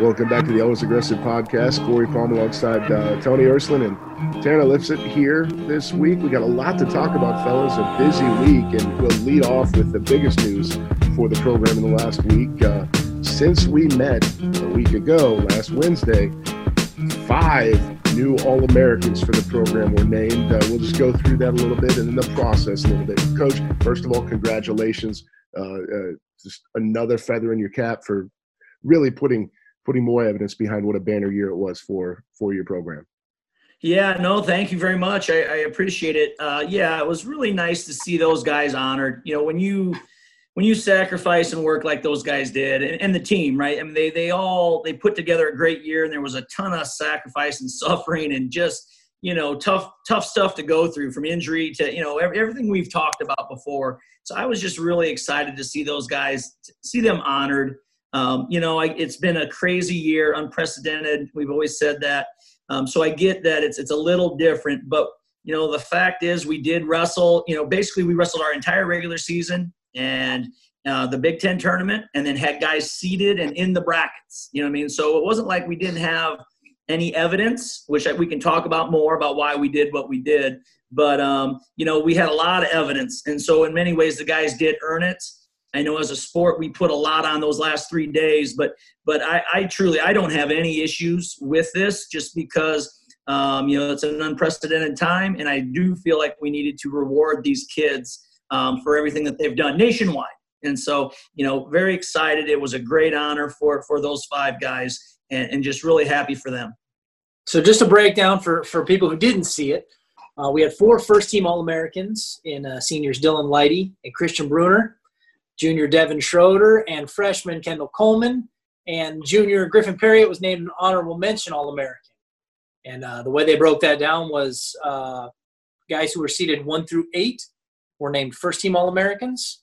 Welcome back to the Always Aggressive podcast. Corey Palm alongside uh, Tony Ersland and Tanner Lipset here this week. We got a lot to talk about, fellas. A busy week, and we'll lead off with the biggest news for the program in the last week. Uh, since we met a week ago, last Wednesday, five new All Americans for the program were named. Uh, we'll just go through that a little bit and then the process a little bit. Coach, first of all, congratulations. Uh, uh, just another feather in your cap for really putting putting more evidence behind what a banner year it was for for your program. Yeah, no, thank you very much. I, I appreciate it. Uh, yeah, it was really nice to see those guys honored. You know, when you when you sacrifice and work like those guys did, and, and, the team, right? I mean, they they all they put together a great year, and there was a ton of sacrifice and suffering, and just you know tough tough stuff to go through from injury to you know everything we've talked about before. So I was just really excited to see those guys, see them honored. Um, you know, I, it's been a crazy year, unprecedented. We've always said that. Um, so I get that it's it's a little different, but you know, the fact is we did wrestle. You know, basically we wrestled our entire regular season and uh, the Big Ten tournament, and then had guys seated and in the brackets. You know what I mean? So it wasn't like we didn't have any evidence, which we can talk about more about why we did what we did. But um, you know, we had a lot of evidence, and so in many ways, the guys did earn it. I know as a sport we put a lot on those last three days, but but I, I truly I don't have any issues with this just because um, you know it's an unprecedented time, and I do feel like we needed to reward these kids um, for everything that they've done nationwide. And so you know very excited. It was a great honor for for those five guys, and, and just really happy for them. So just a breakdown for for people who didn't see it. Uh, we had four first team All Americans in uh, seniors Dylan Lydy and Christian Brunner junior Devin Schroeder, and freshman Kendall Coleman. And junior Griffin Parriott was named an honorable mention All American. And uh, the way they broke that down was uh, guys who were seeded one through eight were named first team All Americans.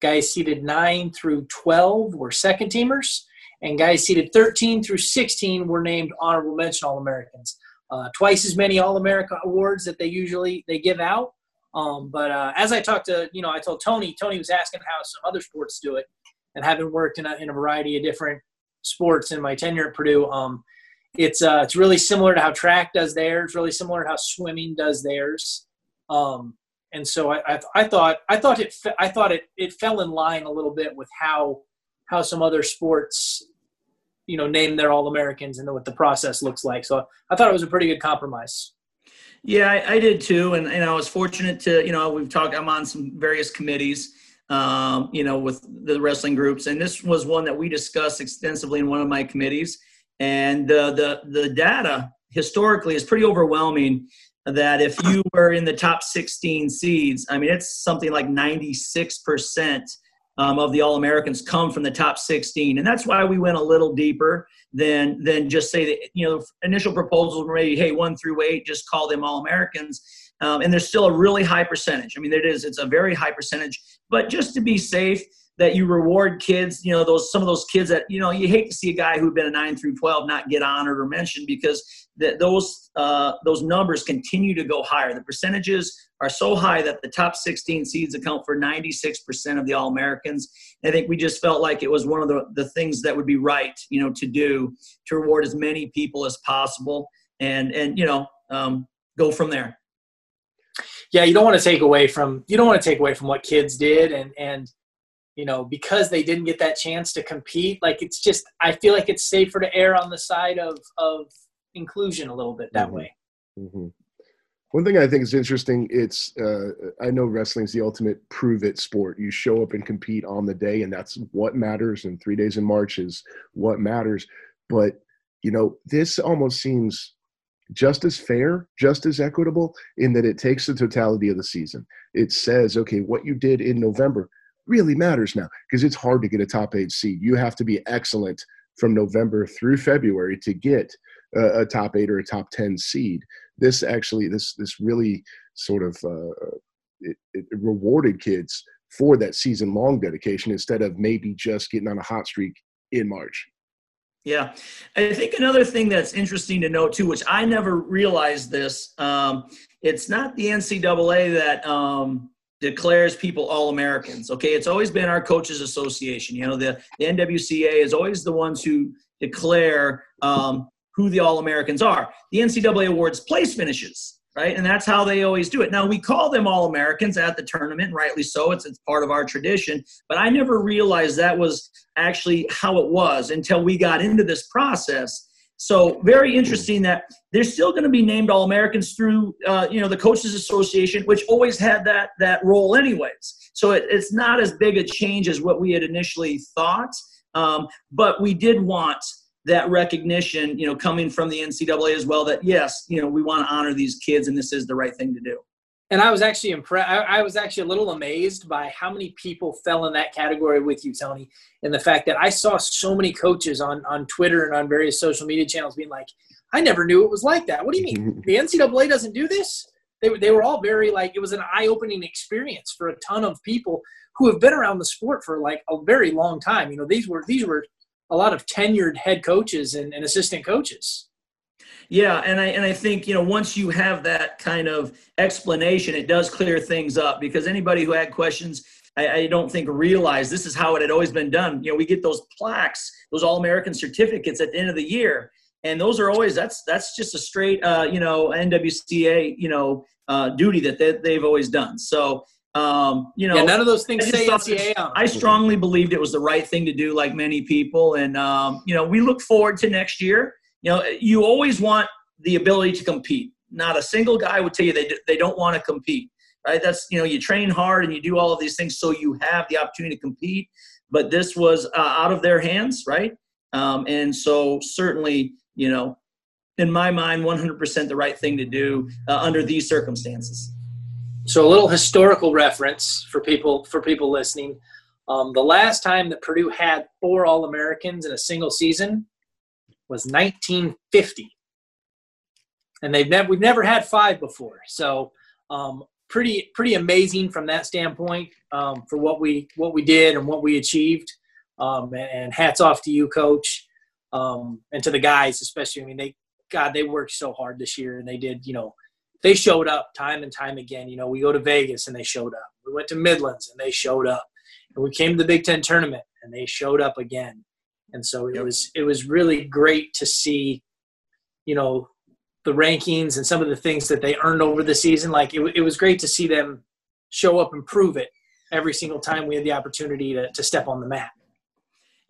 Guys seeded nine through 12 were second teamers. And guys seeded 13 through 16 were named honorable mention All Americans. Uh, twice as many All America awards that they usually they give out. Um, but uh, as I talked to, you know, I told Tony, Tony was asking how some other sports do it, and having worked in a, in a variety of different sports in my tenure at Purdue, um, it's uh, it's really similar to how track does theirs. Really similar to how swimming does theirs. Um, and so I, I, I, thought I thought it I thought it it fell in line a little bit with how how some other sports you know name their all Americans and what the process looks like. So I thought it was a pretty good compromise. Yeah, I, I, did too, and, and I was fortunate to you know we've talked. I'm on some various committees, um, you know, with the wrestling groups, and this was one that we discussed extensively in one of my committees. And the the data historically is pretty overwhelming. That if you were in the top 16 seeds, I mean, it's something like 96 percent um, of the All Americans come from the top 16, and that's why we went a little deeper than than just say that you know initial proposals were maybe hey one through eight just call them All Americans, um, and there's still a really high percentage. I mean, it is it's a very high percentage, but just to be safe, that you reward kids, you know, those some of those kids that you know you hate to see a guy who'd been a nine through twelve not get honored or mentioned because that those uh, those numbers continue to go higher. The percentages are so high that the top 16 seeds account for 96% of the All Americans. I think we just felt like it was one of the, the things that would be right, you know, to do to reward as many people as possible and and you know um, go from there. Yeah, you don't want to take away from you don't want to take away from what kids did and and you know, because they didn't get that chance to compete, like it's just I feel like it's safer to err on the side of of inclusion a little bit that mm-hmm. way. Mm-hmm. One thing I think is interesting, it's uh, I know wrestling's the ultimate prove it sport. You show up and compete on the day, and that's what matters. And three days in March is what matters. But you know, this almost seems just as fair, just as equitable in that it takes the totality of the season. It says, okay, what you did in November really matters now because it's hard to get a top eight seed. You have to be excellent from November through February to get a, a top eight or a top 10 seed. This actually, this, this really sort of uh, it, it rewarded kids for that season long dedication instead of maybe just getting on a hot streak in March. Yeah, I think another thing that's interesting to note too, which I never realized this, um, it's not the NCAA that um, declares people all Americans. Okay, it's always been our coaches association. You know, the, the NWCA is always the ones who declare um, who the All Americans are. The NCAA awards place finishes, right? And that's how they always do it. Now, we call them All Americans at the tournament, rightly so. It's, it's part of our tradition. But I never realized that was actually how it was until we got into this process. So very interesting that they're still going to be named All Americans through, uh, you know, the Coaches Association, which always had that that role anyways. So it, it's not as big a change as what we had initially thought. Um, but we did want that recognition, you know, coming from the NCAA as well. That yes, you know, we want to honor these kids, and this is the right thing to do. And I was actually impressed. I was actually a little amazed by how many people fell in that category with you, Tony, and the fact that I saw so many coaches on on Twitter and on various social media channels being like, "I never knew it was like that." What do you mean? the NCAA doesn't do this? They were they were all very like it was an eye opening experience for a ton of people who have been around the sport for like a very long time. You know, these were these were a lot of tenured head coaches and, and assistant coaches. Yeah, and I and I think you know once you have that kind of explanation, it does clear things up because anybody who had questions, I, I don't think realized this is how it had always been done. You know, we get those plaques, those All American certificates at the end of the year, and those are always that's that's just a straight uh, you know NWCA you know uh, duty that they, they've always done. So um, you know, yeah, none of those things say NCAA. I strongly believed it was the right thing to do, like many people. And um, you know, we look forward to next year. You know, you always want the ability to compete. Not a single guy would tell you they they don't want to compete. Right? That's you know, you train hard and you do all of these things so you have the opportunity to compete. But this was uh, out of their hands, right? Um, and so certainly, you know, in my mind, 100% the right thing to do uh, under these circumstances. So a little historical reference for people for people listening. Um, the last time that Purdue had four All Americans in a single season was 1950, and they've never we've never had five before. So um, pretty pretty amazing from that standpoint um, for what we what we did and what we achieved. Um, and, hats off to you, Coach, um, and to the guys especially. I mean, they God they worked so hard this year, and they did you know they showed up time and time again. You know, we go to Vegas and they showed up. We went to Midlands and they showed up. And we came to the Big Ten tournament and they showed up again. And so it was it was really great to see, you know, the rankings and some of the things that they earned over the season. Like it, it was great to see them show up and prove it every single time we had the opportunity to, to step on the mat.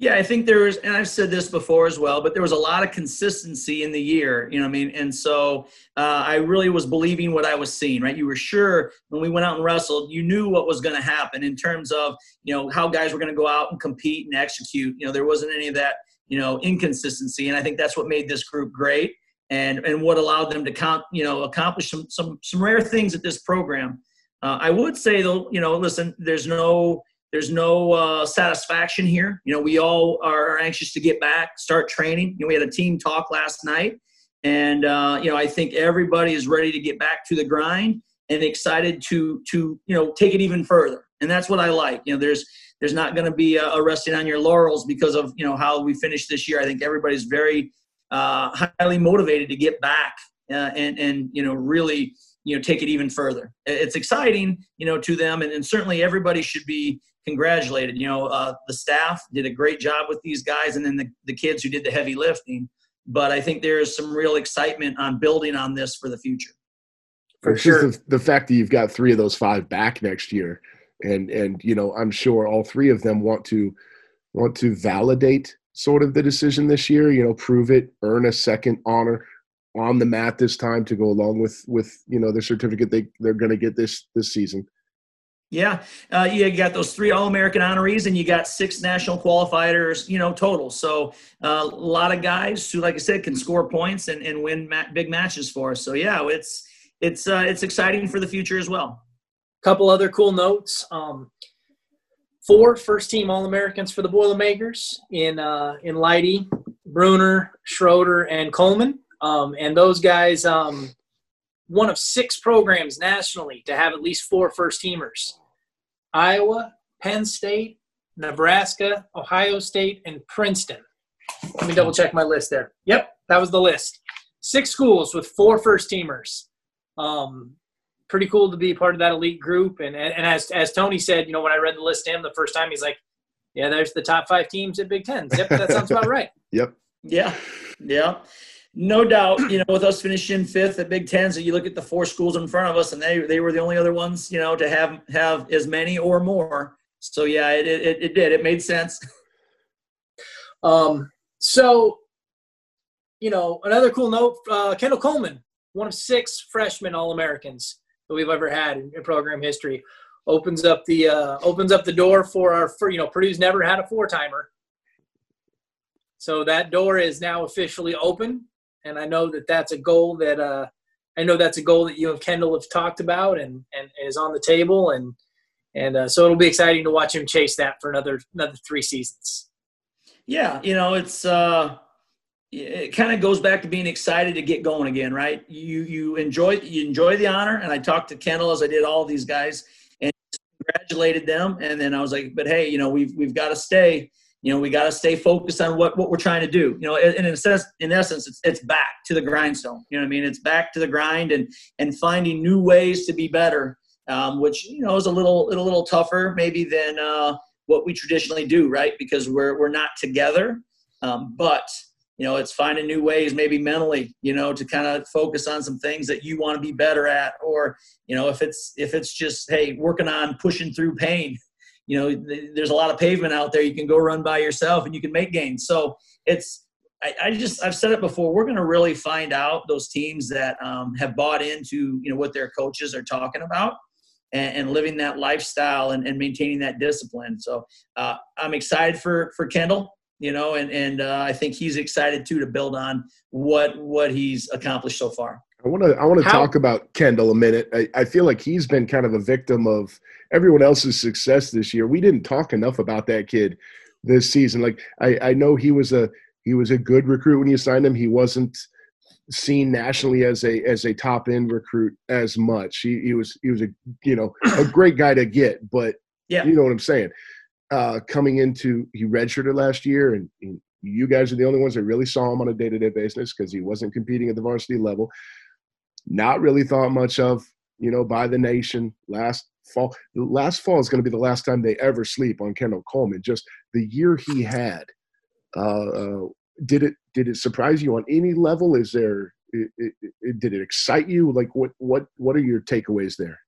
Yeah, I think there was, and I've said this before as well, but there was a lot of consistency in the year, you know what I mean? And so uh, I really was believing what I was seeing, right? You were sure when we went out and wrestled, you knew what was going to happen in terms of, you know, how guys were going to go out and compete and execute. You know, there wasn't any of that, you know, inconsistency. And I think that's what made this group great and, and what allowed them to count, you know, accomplish some, some, some rare things at this program. Uh, I would say though, you know, listen, there's no, there's no uh, satisfaction here. You know, we all are anxious to get back, start training. You know, we had a team talk last night, and uh, you know, I think everybody is ready to get back to the grind and excited to to you know take it even further. And that's what I like. You know, there's there's not going to be a, resting on your laurels because of you know how we finished this year. I think everybody's very uh, highly motivated to get back uh, and and you know really you know take it even further. It's exciting, you know, to them, and, and certainly everybody should be congratulated. You know, uh, the staff did a great job with these guys, and then the, the kids who did the heavy lifting. But I think there is some real excitement on building on this for the future. For sure, the, the fact that you've got three of those five back next year, and and you know, I'm sure all three of them want to want to validate sort of the decision this year. You know, prove it, earn a second honor on the mat this time to go along with with you know the certificate they they're going to get this this season. Yeah, uh, you got those three All-American honorees, and you got six national qualifiers, you know, total. So uh, a lot of guys who, like I said, can score points and, and win ma- big matches for us. So yeah, it's it's uh, it's exciting for the future as well. Couple other cool notes: um, four first-team All-Americans for the Boilermakers in uh, in Lydy, Brunner, Schroeder, and Coleman, um, and those guys. Um, one of six programs nationally to have at least four first teamers. Iowa, Penn State, Nebraska, Ohio State, and Princeton. Let me double check my list there. Yep, that was the list. Six schools with four first teamers. Um, pretty cool to be part of that elite group. And, and, and as, as Tony said, you know, when I read the list to him the first time, he's like, yeah, there's the top five teams at Big Ten. Yep, that sounds about right. yep. Yeah, yeah, no doubt. You know, with us finishing fifth at Big Ten, so you look at the four schools in front of us, and they they were the only other ones, you know, to have have as many or more. So yeah, it it, it did. It made sense. Um. So, you know, another cool note: uh, Kendall Coleman, one of six freshman All Americans that we've ever had in, program history, opens up the uh, opens up the door for our. For, you know, Purdue's never had a four timer so that door is now officially open, and I know that that's a goal that uh, I know that's a goal that you and Kendall have talked about and and is on the table, and and uh, so it'll be exciting to watch him chase that for another another three seasons. Yeah, you know it's. Uh it kind of goes back to being excited to get going again, right? You you enjoy you enjoy the honor, and I talked to Kendall as I did all these guys, and congratulated them. And then I was like, but hey, you know, we've we've got to stay you know, we got to stay focused on what, what we're trying to do. You know, and in essence, in essence, it's, it's back to the grindstone. You know what I mean? It's back to the grind and and finding new ways to be better, um, which you know is a little a little tougher maybe than uh, what we traditionally do, right? Because we're we're not together. Um, but you know, it's finding new ways, maybe mentally, you know, to kind of focus on some things that you want to be better at, or you know, if it's if it's just hey, working on pushing through pain you know, there's a lot of pavement out there. You can go run by yourself and you can make gains. So it's, I, I just, I've said it before. We're going to really find out those teams that um, have bought into, you know, what their coaches are talking about and, and living that lifestyle and, and, maintaining that discipline. So uh, I'm excited for, for Kendall, you know, and, and uh, I think he's excited too to build on what, what he's accomplished so far. I want to I want to talk about Kendall a minute. I, I feel like he's been kind of a victim of everyone else's success this year. We didn't talk enough about that kid this season. Like I, I know he was a he was a good recruit when you signed him. He wasn't seen nationally as a as a top end recruit as much. He, he was he was a you know a great guy to get, but yeah, you know what I'm saying. Uh, coming into he redshirted last year, and, and you guys are the only ones that really saw him on a day to day basis because he wasn't competing at the varsity level not really thought much of, you know, by the nation last fall. Last fall is going to be the last time they ever sleep on Kendall Coleman. Just the year he had. Uh, uh, did it did it surprise you on any level? Is there it, it, it, did it excite you? Like what what what are your takeaways there?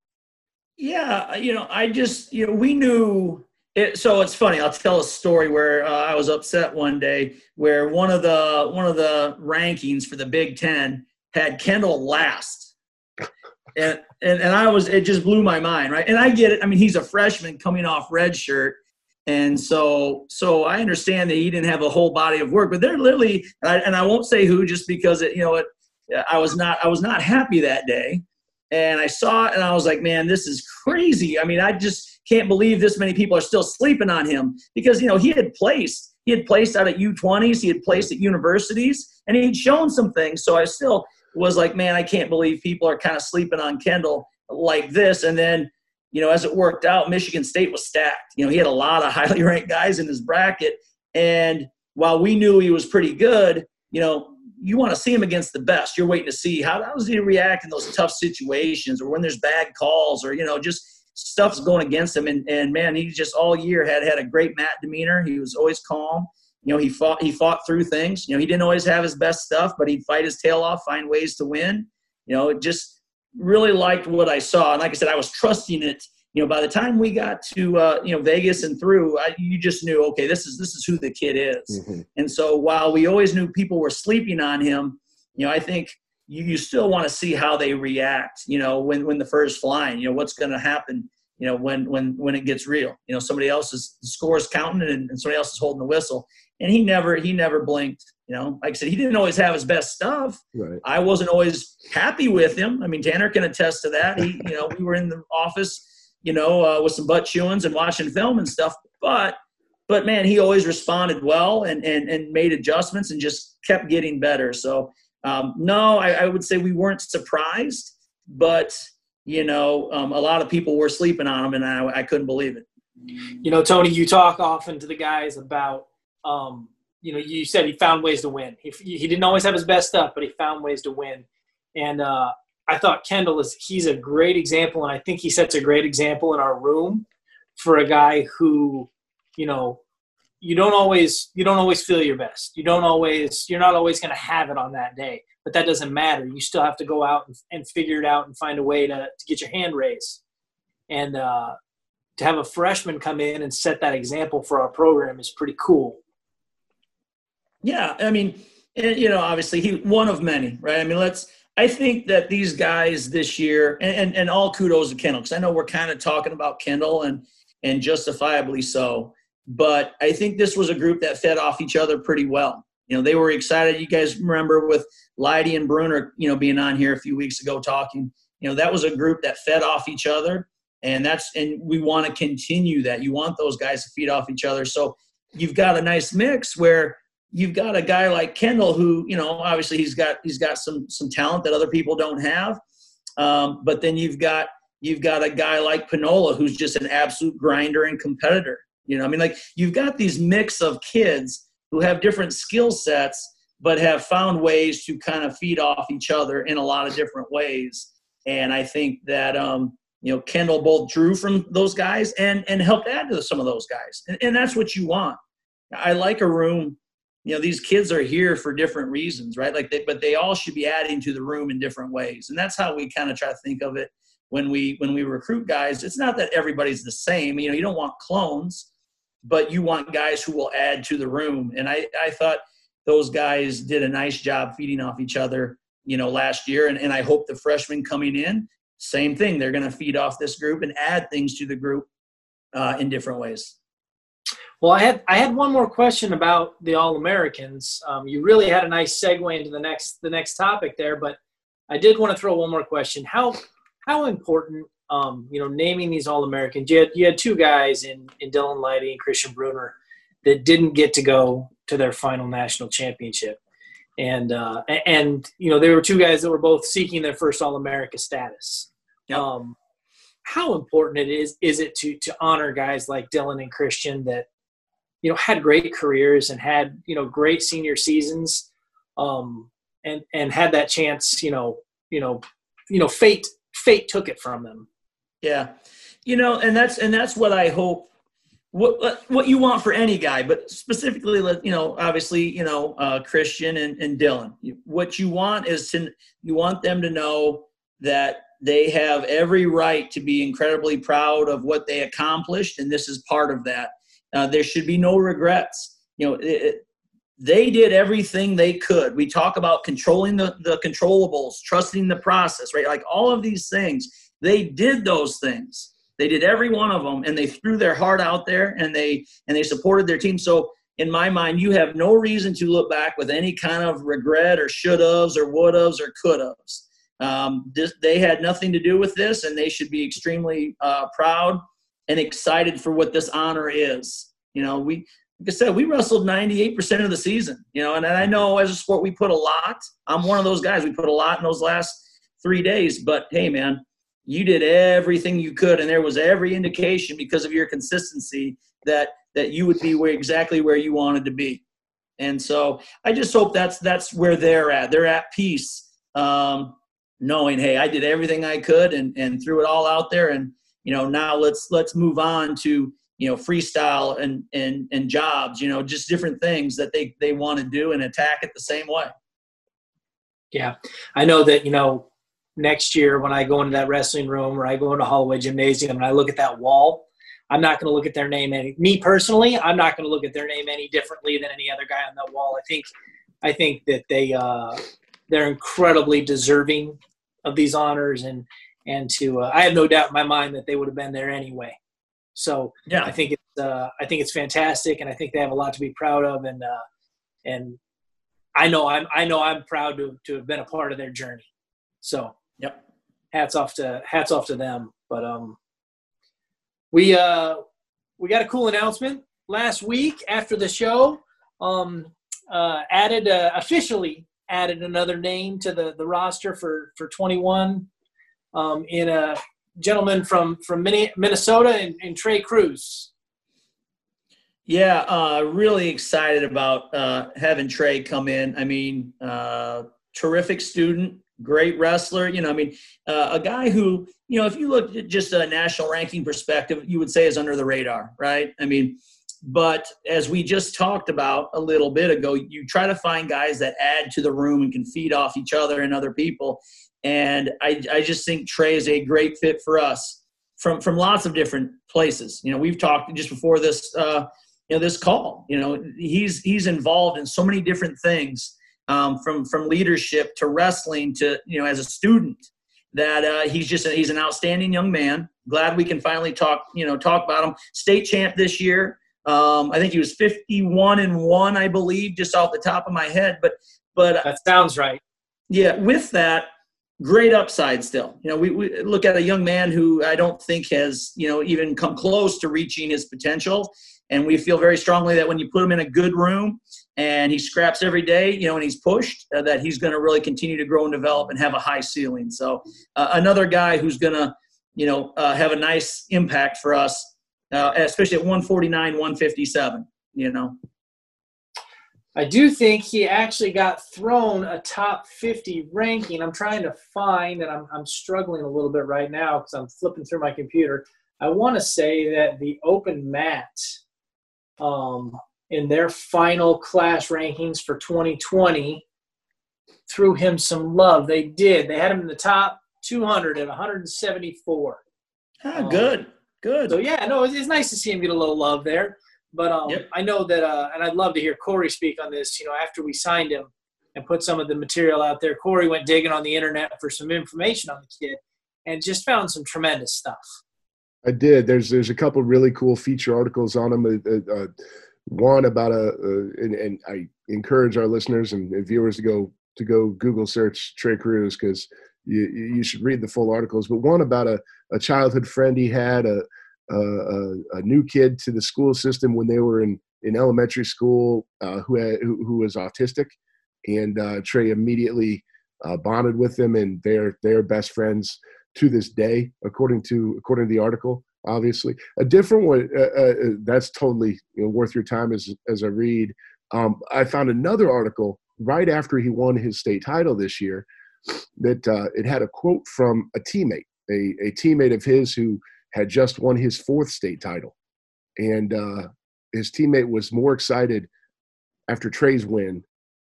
Yeah, you know, I just you know we knew it, so it's funny. I'll tell a story where uh, I was upset one day where one of the one of the rankings for the Big Ten had Kendall last. And, and and I was it just blew my mind, right? And I get it. I mean, he's a freshman coming off red shirt. And so, so I understand that he didn't have a whole body of work, but they're literally, and I, and I won't say who, just because it, you know, it, I was not, I was not happy that day, and I saw it, and I was like, man, this is crazy. I mean, I just can't believe this many people are still sleeping on him because you know he had placed, he had placed out at U20s, he had placed at universities, and he'd shown some things. So I still, was like, man, I can't believe people are kind of sleeping on Kendall like this. And then, you know, as it worked out, Michigan State was stacked. You know, he had a lot of highly ranked guys in his bracket. And while we knew he was pretty good, you know, you want to see him against the best. You're waiting to see how, how does he react in those tough situations or when there's bad calls or, you know, just stuff's going against him. And, and man, he just all year had had a great mat demeanor. He was always calm you know he fought he fought through things. You know he didn't always have his best stuff but he'd fight his tail off find ways to win. You know just really liked what i saw. And like i said i was trusting it. You know by the time we got to uh, you know vegas and through I, you just knew okay this is this is who the kid is. Mm-hmm. and so while we always knew people were sleeping on him you know i think you, you still want to see how they react you know when when the first flying you know what's going to happen you know when when when it gets real. You know somebody else's score is counting and, and somebody else is holding the whistle and he never he never blinked. You know, like I said, he didn't always have his best stuff. Right. I wasn't always happy with him. I mean, Tanner can attest to that. He, you know, we were in the office, you know, uh, with some butt chewings and watching film and stuff. But, but man, he always responded well and and and made adjustments and just kept getting better. So, um, no, I, I would say we weren't surprised, but you know, um, a lot of people were sleeping on him, and I, I couldn't believe it. You know, Tony, you talk often to the guys about um, you know, you said he found ways to win. He, he didn't always have his best stuff, but he found ways to win. And uh, I thought Kendall is he's a great example, and I think he sets a great example in our room for a guy who, you know, you don't always you don't always feel your best. You don't always you're not always going to have it on that day, but that doesn't matter. You still have to go out and, and figure it out and find a way to to get your hand raised. And uh, to have a freshman come in and set that example for our program is pretty cool. Yeah, I mean, eh, you know, obviously he one of many, right? I mean, let's. I think that these guys this year, and and, and all kudos to Kendall, because I know we're kind of talking about Kendall and and justifiably so. But I think this was a group that fed off each other pretty well. You know, they were excited. You guys remember with Lydy and Brunner, you know, being on here a few weeks ago talking. You know, that was a group that fed off each other, and that's and we want to continue that. You want those guys to feed off each other. So you've got a nice mix where you've got a guy like Kendall who, you know, obviously he's got he's got some some talent that other people don't have. Um, but then you've got you've got a guy like Panola who's just an absolute grinder and competitor. You know, I mean, like you've got these mix of kids who have different skill sets, but have found ways to kind of feed off each other in a lot of different ways. And I think that um, you know Kendall both drew from those guys and and helped add to some of those guys, and, and that's what you want. I like a room you know these kids are here for different reasons right? Like they, but they all should be adding to the room in different ways. And that's how we kind of try to think of it when we when we recruit guys. It's not that everybody's the same. You know you don't want clones but you want guys who will add to the room. And i i thought those guys did a nice job feeding off each other you know last year. And, and i hope the freshmen coming in same thing. They're going to feed off this group and add things to the group uh, in different ways well, I had I had one more question about the All Americans. Um, you really had a nice segue into the next the next topic there, but I did want to throw one more question. How how important, um, you know, naming these All Americans? You had you had two guys in in Dylan Lydy and Christian Brunner that didn't get to go to their final national championship, and uh, and you know they were two guys that were both seeking their first All America status. Yep. Um, how important it is is it to to honor guys like Dylan and Christian that you know had great careers and had you know great senior seasons um and and had that chance you know you know you know fate fate took it from them. Yeah. You know and that's and that's what i hope what what you want for any guy but specifically you know obviously you know uh, christian and, and dylan. What you want is to you want them to know that they have every right to be incredibly proud of what they accomplished and this is part of that uh, there should be no regrets. You know, it, they did everything they could. We talk about controlling the, the controllables, trusting the process, right? Like all of these things, they did those things. They did every one of them, and they threw their heart out there, and they and they supported their team. So, in my mind, you have no reason to look back with any kind of regret or should-haves or would-haves or could-haves. Um, this, they had nothing to do with this, and they should be extremely uh, proud and excited for what this honor is. You know, we like I said, we wrestled 98% of the season, you know, and I know as a sport we put a lot. I'm one of those guys. We put a lot in those last three days, but hey, man, you did everything you could, and there was every indication because of your consistency that that you would be where exactly where you wanted to be. And so I just hope that's that's where they're at. They're at peace, um, knowing, hey, I did everything I could and and threw it all out there, and you know now let's let's move on to you know freestyle and and and jobs you know just different things that they they want to do and attack it the same way. Yeah. I know that you know next year when i go into that wrestling room or i go into holloway gymnasium and i look at that wall i'm not going to look at their name any me personally i'm not going to look at their name any differently than any other guy on that wall. I think i think that they uh they're incredibly deserving of these honors and and to uh, I have no doubt in my mind that they would have been there anyway. So yeah, I think it's uh, I think it's fantastic, and I think they have a lot to be proud of, and uh, and I know I'm I know I'm proud to to have been a part of their journey. So yep, hats off to hats off to them. But um, we uh we got a cool announcement last week after the show. Um, uh, added uh, officially added another name to the the roster for for 21 um, in a gentleman from from Minnesota and, and Trey Cruz. Yeah, uh, really excited about uh, having Trey come in. I mean, uh, terrific student, great wrestler. You know, I mean, uh, a guy who, you know, if you look at just a national ranking perspective, you would say is under the radar, right? I mean, but as we just talked about a little bit ago, you try to find guys that add to the room and can feed off each other and other people. And I, I just think Trey is a great fit for us from from lots of different places. You know, we've talked just before this, uh, you know, this call. You know, he's he's involved in so many different things, um, from from leadership to wrestling to you know, as a student. That uh, he's just a, he's an outstanding young man. Glad we can finally talk you know talk about him. State champ this year. Um, I think he was 51 and one, I believe, just off the top of my head. But but that sounds right. Yeah, with that, great upside still. You know, we, we look at a young man who I don't think has, you know, even come close to reaching his potential. And we feel very strongly that when you put him in a good room and he scraps every day, you know, and he's pushed, uh, that he's going to really continue to grow and develop and have a high ceiling. So uh, another guy who's going to, you know, uh, have a nice impact for us, uh, especially at 149, 157, you know. I do think he actually got thrown a top 50 ranking. I'm trying to find, and I'm, I'm struggling a little bit right now because I'm flipping through my computer. I want to say that the Open Mat, um, in their final class rankings for 2020, threw him some love. They did. They had him in the top 200 at 174. Ah, um, good, good. So yeah, no, it's, it's nice to see him get a little love there. But um, yep. I know that, uh, and I'd love to hear Corey speak on this. You know, after we signed him and put some of the material out there, Corey went digging on the internet for some information on the kid and just found some tremendous stuff. I did. There's there's a couple really cool feature articles on him. Uh, uh, one about a, uh, and, and, I encourage our listeners and viewers to go to go Google search Trey Cruz because you you should read the full articles. But one about a, a childhood friend he had, a a, a, new kid to the school system when they were in, in elementary school uh, who, had, who, who, was autistic. And uh, Trey immediately uh, bonded with them, and they're, they're best friends to this day, according to, according to the article. Obviously, a different one uh, uh, that's totally you know, worth your time as as I read. Um, I found another article right after he won his state title this year that uh, it had a quote from a teammate, a, a teammate of his who had just won his fourth state title. And uh, his teammate was more excited after Trey's win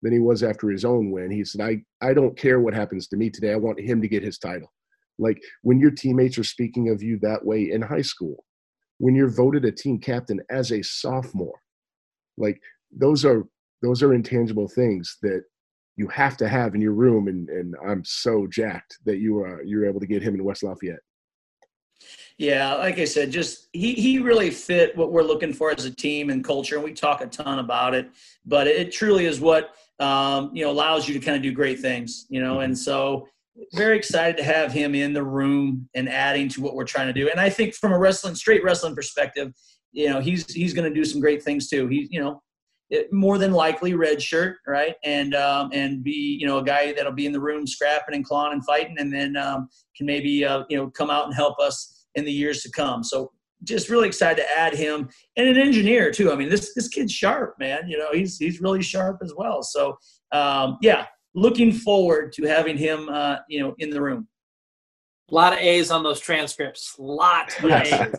than he was after his own win. He said, I, I don't care what happens to me today. I want him to get his title. Like when your teammates are speaking of you that way in high school, when you're voted a team captain as a sophomore, like those are those are intangible things that you have to have in your room and, and I'm so jacked that you are you're able to get him in West Lafayette. Yeah, like I said, just he he really fit what we're looking for as a team and culture, and we talk a ton about it. But it truly is what um, you know allows you to kind of do great things, you know. And so, very excited to have him in the room and adding to what we're trying to do. And I think from a wrestling, straight wrestling perspective, you know, he's he's going to do some great things too. He, you know, it, more than likely red shirt, right? And um, and be you know a guy that'll be in the room scrapping and clawing and fighting, and then um, can maybe uh, you know come out and help us in the years to come. So just really excited to add him and an engineer too. I mean, this this kid's sharp, man. You know, he's he's really sharp as well. So um, yeah, looking forward to having him, uh, you know, in the room. A lot of A's on those transcripts. Lots of A's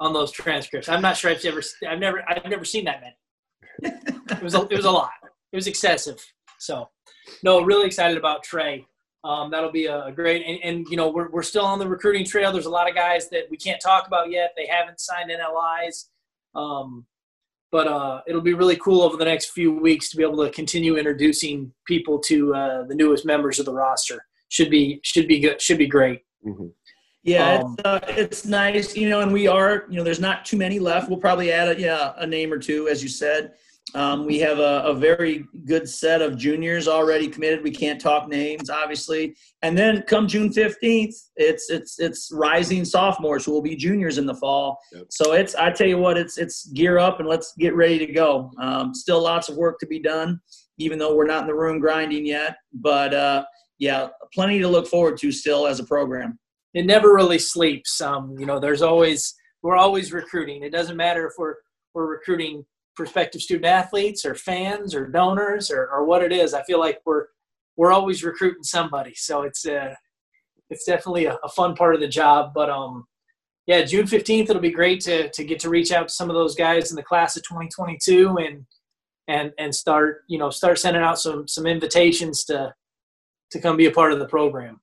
on those transcripts. I'm not sure I've ever, I've never, I've never seen that many. It was, a, it was a lot. It was excessive. So, no, really excited about Trey. Um, that'll be a, great, and, and, you know, we're, we're still on the recruiting trail. There's a lot of guys that we can't talk about yet. They haven't signed NLIs. Um, but uh, it'll be really cool over the next few weeks to be able to continue introducing people to uh, the newest members of the roster. Should be should be good. Should be great. Mm-hmm. Yeah, um, it's, uh, it's nice, you know, and we are, you know, there's not too many left. We'll probably add a, yeah, a name or two, as you said. Um, we have a, a, very good set of juniors already committed. We can't talk names, obviously. And then come June fifteenth, it's it's it's rising sophomores who will be juniors in the fall. Yep. So it's I tell you what, it's it's gear up and let's get ready to go. Um, still lots of work to be done, even though we're not in the room grinding yet. But uh, yeah, plenty to look forward to still as a program. It never really sleeps. Um, you know, there's always we're always recruiting. It doesn't matter if we're we're recruiting prospective student athletes or fans or donors or, or what it is. I feel like we're we're always recruiting somebody, so it's uh, it's definitely a, a fun part of the job. But um, yeah, June 15th, it'll be great to, to get to reach out to some of those guys in the class of 2022 and, and, and start, you know, start sending out some, some invitations to, to come be a part of the program.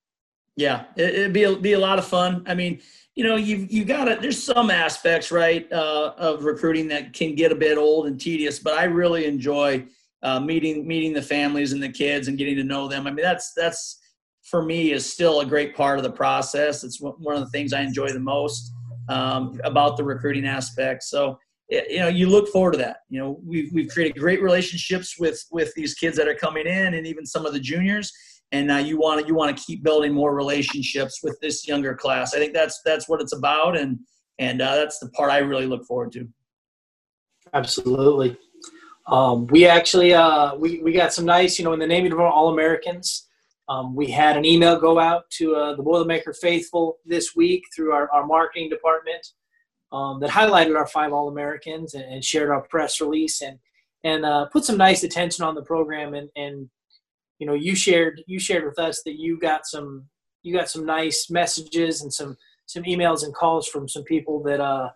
Yeah, it, would be a, be a lot of fun. I mean, you know, you've you got to. There's some aspects, right, uh, of recruiting that can get a bit old and tedious, but I really enjoy uh, meeting meeting the families and the kids and getting to know them. I mean, that's that's for me is still a great part of the process. It's one of the things I enjoy the most um, about the recruiting aspect. So you know you look forward to that you know we've, we've created great relationships with with these kids that are coming in and even some of the juniors and uh, you want to you want to keep building more relationships with this younger class. I think that's that's what it's about and and uh, that's the part i really look forward to. Absolutely. Um, we actually uh, we, we got some nice you know in the naming of our all-americans um, we had an email go out to uh, the boilermaker faithful this week through our, our marketing department um, that highlighted our five all-americans and, and, shared our press release and and uh, put some nice attention on the program and, and you know you shared you shared with us that you got some you got some nice messages and some some emails and calls from some people that uh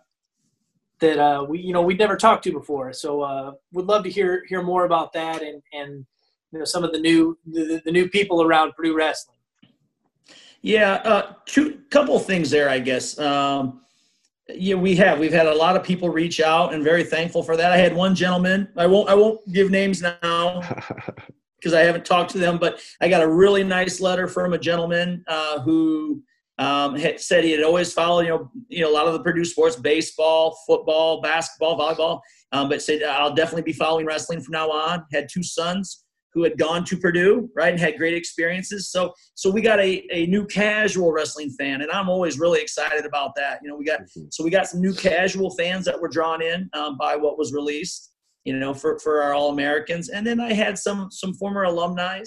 that uh we you know we'd never talked to before. So uh would love to hear hear more about that and and you know some of the new the, the new people around Purdue wrestling. Yeah uh two couple things there i guess. Um yeah we have we've had a lot of people reach out and very thankful for that. I had one gentleman i won't i won't give names now because I haven't talked to them, but I got a really nice letter from a gentleman uh, who um, had said he had always followed, you know, you know, a lot of the Purdue sports, baseball, football, basketball, volleyball, um, but said I'll definitely be following wrestling from now on. Had two sons who had gone to Purdue, right, and had great experiences. So, so we got a, a new casual wrestling fan, and I'm always really excited about that. You know, we got mm-hmm. so we got some new casual fans that were drawn in um, by what was released you know, for, for our All Americans. And then I had some some former alumni,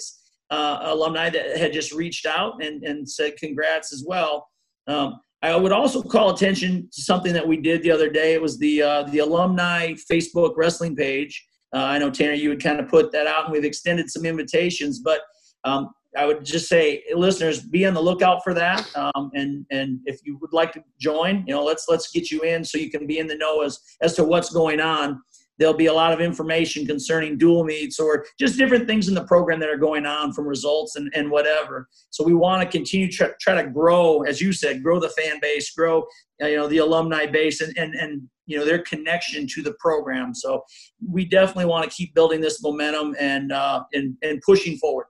uh, alumni that had just reached out and, and said congrats as well. Um, I would also call attention to something that we did the other day. It was the uh, the alumni Facebook wrestling page. Uh, I know Tanner, you would kind of put that out, and we've extended some invitations. But um, I would just say, listeners, be on the lookout for that. Um, and and if you would like to join, you know, let's let's get you in so you can be in the know as as to what's going on there'll be a lot of information concerning dual meets or just different things in the program that are going on from results and, and whatever. So we want to continue try, try to grow, as you said, grow the fan base, grow uh, you know the alumni base, and and and you know their connection to the program. So we definitely want to keep building this momentum and uh, and and pushing forward.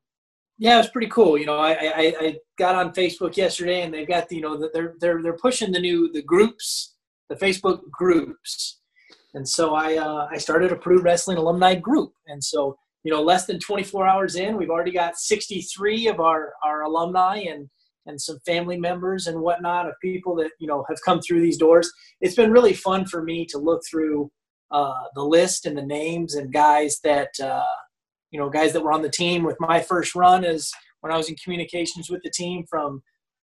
Yeah, it's pretty cool. You know, I, I, I got on Facebook yesterday, and they've got the, you know they're they're they're pushing the new the groups, the Facebook groups and so I, uh, I started a Purdue Wrestling alumni group. And so, you know, less than 24 hours in, we've already got 63 of our, our alumni and, and some family members and whatnot of people that, you know, have come through these doors. It's been really fun for me to look through uh, the list and the names and guys that, uh, you know, guys that were on the team with my first run is when I was in communications with the team from,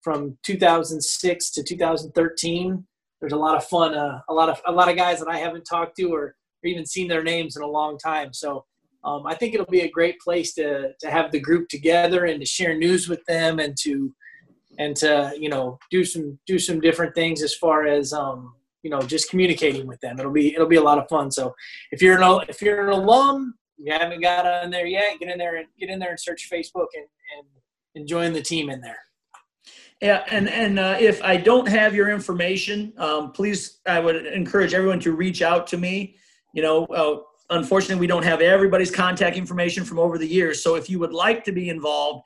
from 2006 to 2013 there's a lot of fun, uh, a lot of a lot of guys that I haven't talked to or, or even seen their names in a long time. So um, I think it'll be a great place to to have the group together and to share news with them and to and to you know do some do some different things as far as um, you know just communicating with them. It'll be it'll be a lot of fun. So if you're an if you're an alum, you haven't got on there yet, get in there and get in there and search Facebook and and, join the team in there. Yeah, and and uh, if I don't have your information, um, please, I would encourage everyone to reach out to me. You know, uh, unfortunately, we don't have everybody's contact information from over the years. So if you would like to be involved,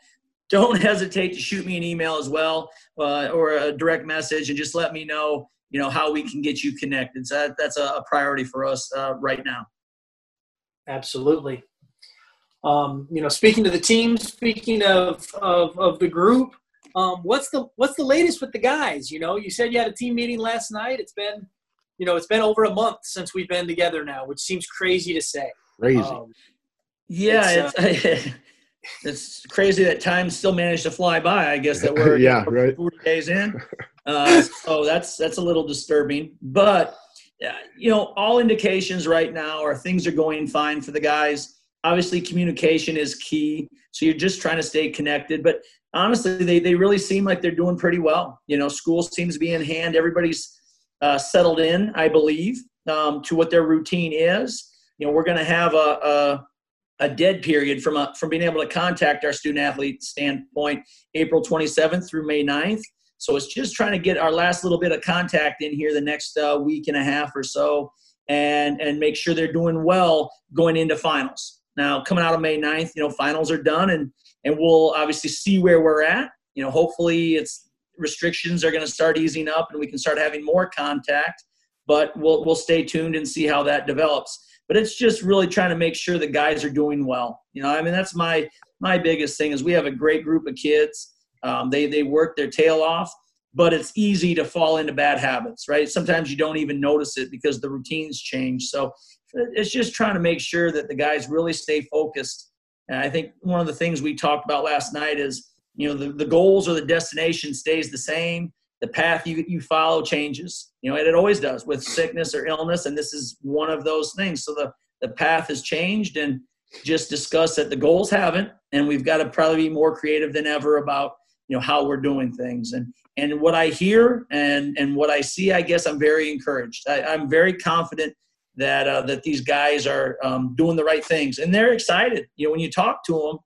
don't hesitate to shoot me an email as well uh, or a direct message, and just let me know. You know how we can get you connected. So that, that's a, priority for us uh, right now. Absolutely. Um, you know, speaking to the team, speaking of, of, of the group, um, what's the what's the latest with the guys? You know, you said you had a team meeting last night. It's been, you know, it's been over a month since we've been together now, which seems crazy to say. Crazy. Um, yeah, it's, uh, it's, crazy that time still managed to fly by. I guess that we're yeah right 40 days in. Uh, so that's that's a little disturbing, but you know, all indications right now are things are going fine for the guys. Obviously, communication is key. So you're just trying to stay connected. But honestly, they, they really seem like they're doing pretty well. You know, school seems to be in hand. Everybody's uh, settled in, I believe, um, to what their routine is. You know, we're going to have a, a a dead period from a, from being able to contact our student athlete standpoint April 27th through May 9th. So it's just trying to get our last little bit of contact in here the next uh, week and a half or so and and make sure they're doing well going into finals. Now coming out of May 9th, you know, finals are done and and we'll obviously see where we're at. You know, hopefully it's restrictions are going to start easing up and we can start having more contact, but we'll we'll stay tuned and see how that develops but it's just really trying to make sure the guys are doing well. You know, I mean, that's my my biggest thing is we have a great group of kids. Um, they they work their tail off, but it's easy to fall into bad habits, right? Sometimes you don't even notice it because the routines change. So it's just trying to make sure that the guys really stay focused. And I think one of the things we talked about last night is, you know, the, the goals or the destination stays the same. The path you, you follow changes. You know and it always does with sickness or illness and this is one of those things. So the the path has changed and just discuss that the goals haven't and we've got to probably be more creative than ever about you know how we're doing things. And and what i hear and and what i see i guess i'm very encouraged. I, am very confident that uh, that these guys are um, doing the right things and they're excited you know when you talk to them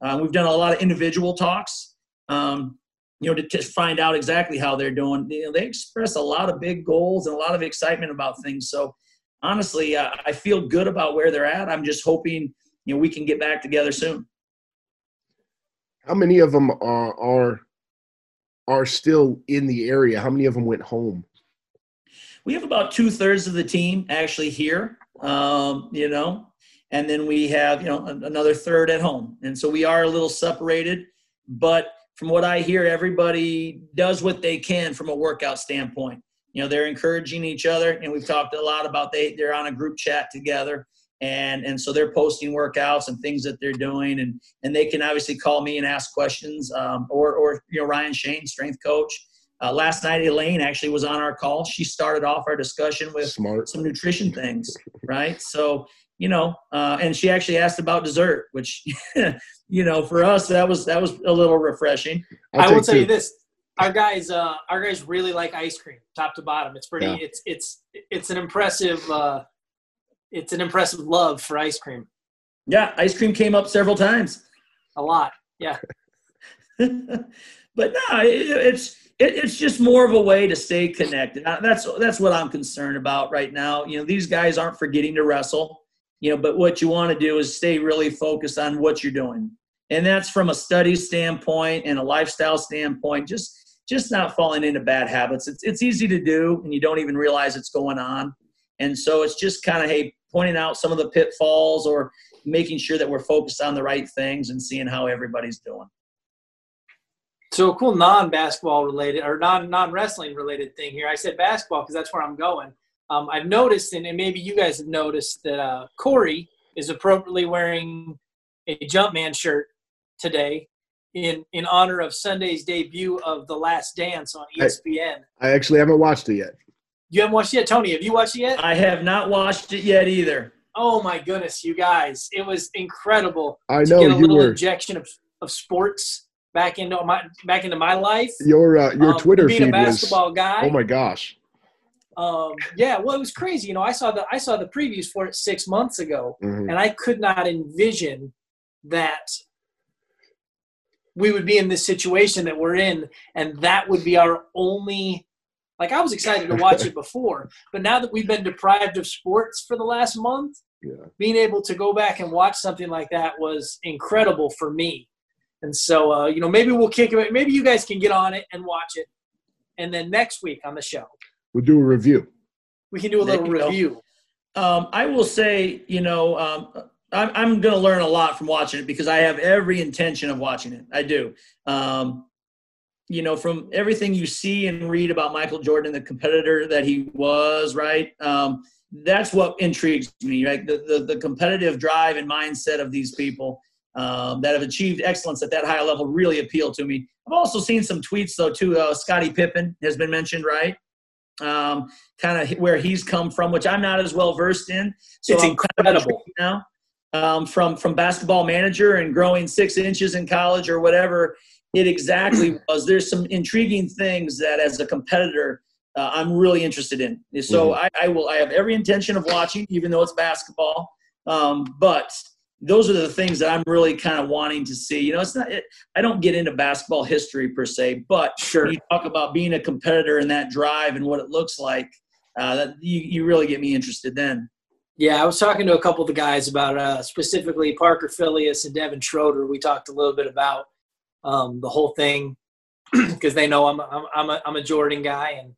uh, we've done a lot of individual talks um, you know, to, to find out exactly how they're doing. You know, they express a lot of big goals and a lot of excitement about things. So honestly, uh, I feel good about where they're at. I'm just hoping, you know, we can get back together soon. How many of them are are are still in the area? How many of them went home? We have about two thirds of the team actually here. Um, you know, and then we have you know another third at home, and so we are a little separated, but from what I hear, everybody does what they can from a workout standpoint. You know, they're encouraging each other, and we've talked a lot about they they're on a group chat together, and and so they're posting workouts and things that they're doing, and and they can obviously call me and ask questions, um, or or you know Ryan Shane, strength coach. Uh, last night, Elaine actually was on our call. She started off our discussion with Smart. some nutrition things, right? So you know, uh, and she actually asked about dessert, which, you know, for us that was that was a little refreshing. I'll i will tell two. you this: our guys, uh, our guys really like ice cream, top to bottom. It's pretty. Yeah. It's it's it's an impressive. Uh, it's an impressive love for ice cream. Yeah, ice cream came up several times. A lot, yeah. but no, it, it's it, it's just more of a way to stay connected. That's that's what I'm concerned about right now. You know, these guys aren't forgetting to wrestle you know but what you want to do is stay really focused on what you're doing and that's from a study standpoint and a lifestyle standpoint just just not falling into bad habits it's, it's easy to do and you don't even realize it's going on and so it's just kind of hey pointing out some of the pitfalls or making sure that we're focused on the right things and seeing how everybody's doing so a cool non-basketball related or non non-wrestling related thing here i said basketball because that's where i'm going um, I've noticed, and maybe you guys have noticed, that uh, Corey is appropriately wearing a Jumpman shirt today in in honor of Sunday's debut of The Last Dance on ESPN. I, I actually haven't watched it yet. You haven't watched it yet, Tony? Have you watched it yet? I have not watched it yet either. Oh my goodness, you guys! It was incredible. I know get a you little were injection of, of sports back into my back into my life. Your uh, your um, Twitter being feed a basketball was, guy. Oh my gosh! Um, yeah, well, it was crazy. You know, I saw the I saw the previews for it six months ago, mm-hmm. and I could not envision that we would be in this situation that we're in, and that would be our only. Like I was excited to watch it before, but now that we've been deprived of sports for the last month, yeah. being able to go back and watch something like that was incredible for me. And so, uh, you know, maybe we'll kick it. Maybe you guys can get on it and watch it, and then next week on the show, We'll do a review. We can do a little review. Um, I will say, you know, um, I'm, I'm going to learn a lot from watching it because I have every intention of watching it. I do. Um, you know, from everything you see and read about Michael Jordan, the competitor that he was, right? Um, that's what intrigues me, right? The, the, the competitive drive and mindset of these people um, that have achieved excellence at that high level really appeal to me. I've also seen some tweets, though, too. Uh, Scottie Pippen has been mentioned, right? um, kind of where he's come from, which I'm not as well versed in. So it's I'm incredible now. Um, from from basketball manager and growing six inches in college or whatever it exactly was. There's some intriguing things that as a competitor uh, I'm really interested in. So mm-hmm. I, I, will. I have every intention of watching, even though it's basketball. Um, but those are the things that I'm really kind of wanting to see. You know, it's not. It, I don't get into basketball history per se, but sure. you talk about being a competitor and that drive and what it looks like, uh, that you, you really get me interested then. Yeah, I was talking to a couple of the guys about uh, specifically Parker Filius and Devin Schroeder. We talked a little bit about um, the whole thing because they know I'm I'm I'm a, I'm a Jordan guy and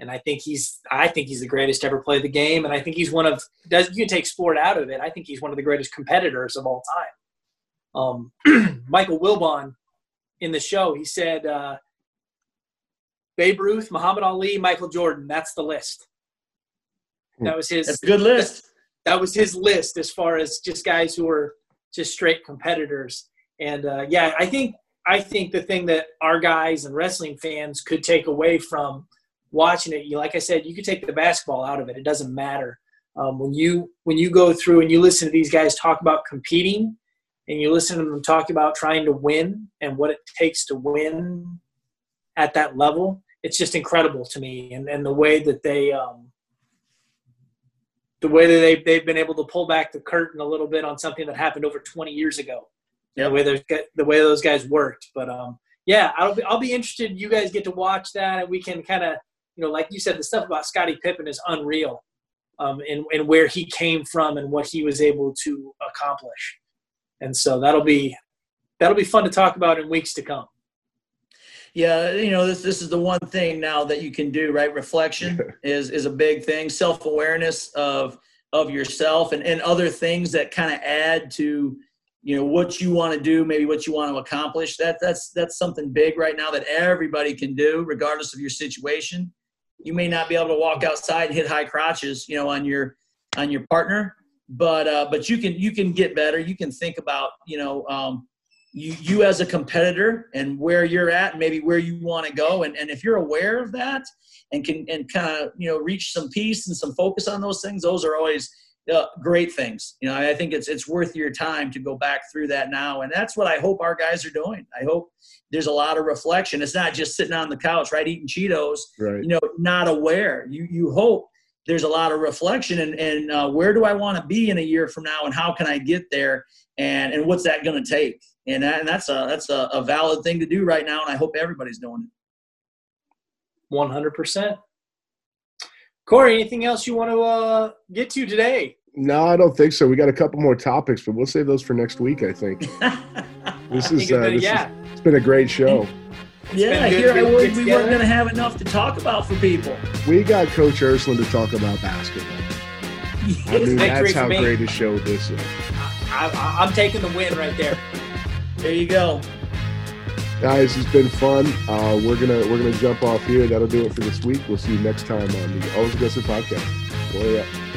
and I think he's I think he's the greatest ever play the game and I think he's one of does you can take sport out of it. I think he's one of the greatest competitors of all time. Um, Michael Wilbon in the show he said uh, Babe Ruth, Muhammad Ali, Michael Jordan. That's the list. That was his. That's a good list. That was his list as far as just guys who were just straight competitors. And uh, yeah, I think I think the thing that our guys and wrestling fans could take away from watching it, you like I said, you could take the basketball out of it. It doesn't matter um, when you when you go through and you listen to these guys talk about competing, and you listen to them talk about trying to win and what it takes to win at that level. It's just incredible to me, and, and the way that they um, the way that they they've been able to pull back the curtain a little bit on something that happened over 20 years ago. Yeah, the way those the way those guys worked. But um, yeah, I'll be I'll be interested. You guys get to watch that, and we can kind of you know, like you said, the stuff about Scottie Pippen is unreal, um, and and where he came from and what he was able to accomplish. And so that'll be that'll be fun to talk about in weeks to come. Yeah, you know, this this is the one thing now that you can do, right? Reflection is is a big thing. Self awareness of of yourself and, and other things that kind of add to you know what you want to do maybe what you want to accomplish that that's that's something big right now that everybody can do regardless of your situation you may not be able to walk outside and hit high crotches you know on your on your partner but uh, but you can you can get better. You can think about you know um, you you as a competitor and where you're at maybe where you want to go. And, and if you're aware of that and can and kind of you know reach some peace and some focus on those things those are always uh, great things. You know i think it's it's worth your time to go back through that now. And that's what i hope our guys are doing. I hope there's a lot of reflection. It's not just sitting on the couch right eating cheetos right. you know not aware. You you hope there's a lot of reflection and, and uh, where do i want to be in a year from now and how can i get there? And and what's that going to take? And, that, and that's a that's a, a valid thing to do right now and i hope everybody's doing it. 100% corey anything else you want to uh, get to today no i don't think so we got a couple more topics but we'll save those for next week i think this is uh, this yeah. Is, it's been a great show yeah, here I was. We weren't going to have enough to talk about for people. We got Coach Ersland to talk about basketball. I mean, that's how great a show this is. I, am taking the win right there. There you go. Guys, it's been fun. Uh, we're gonna we're gonna jump off here. That'll do it for this week. We'll see you next time on the Always Aggressive podcast. Boy, yeah.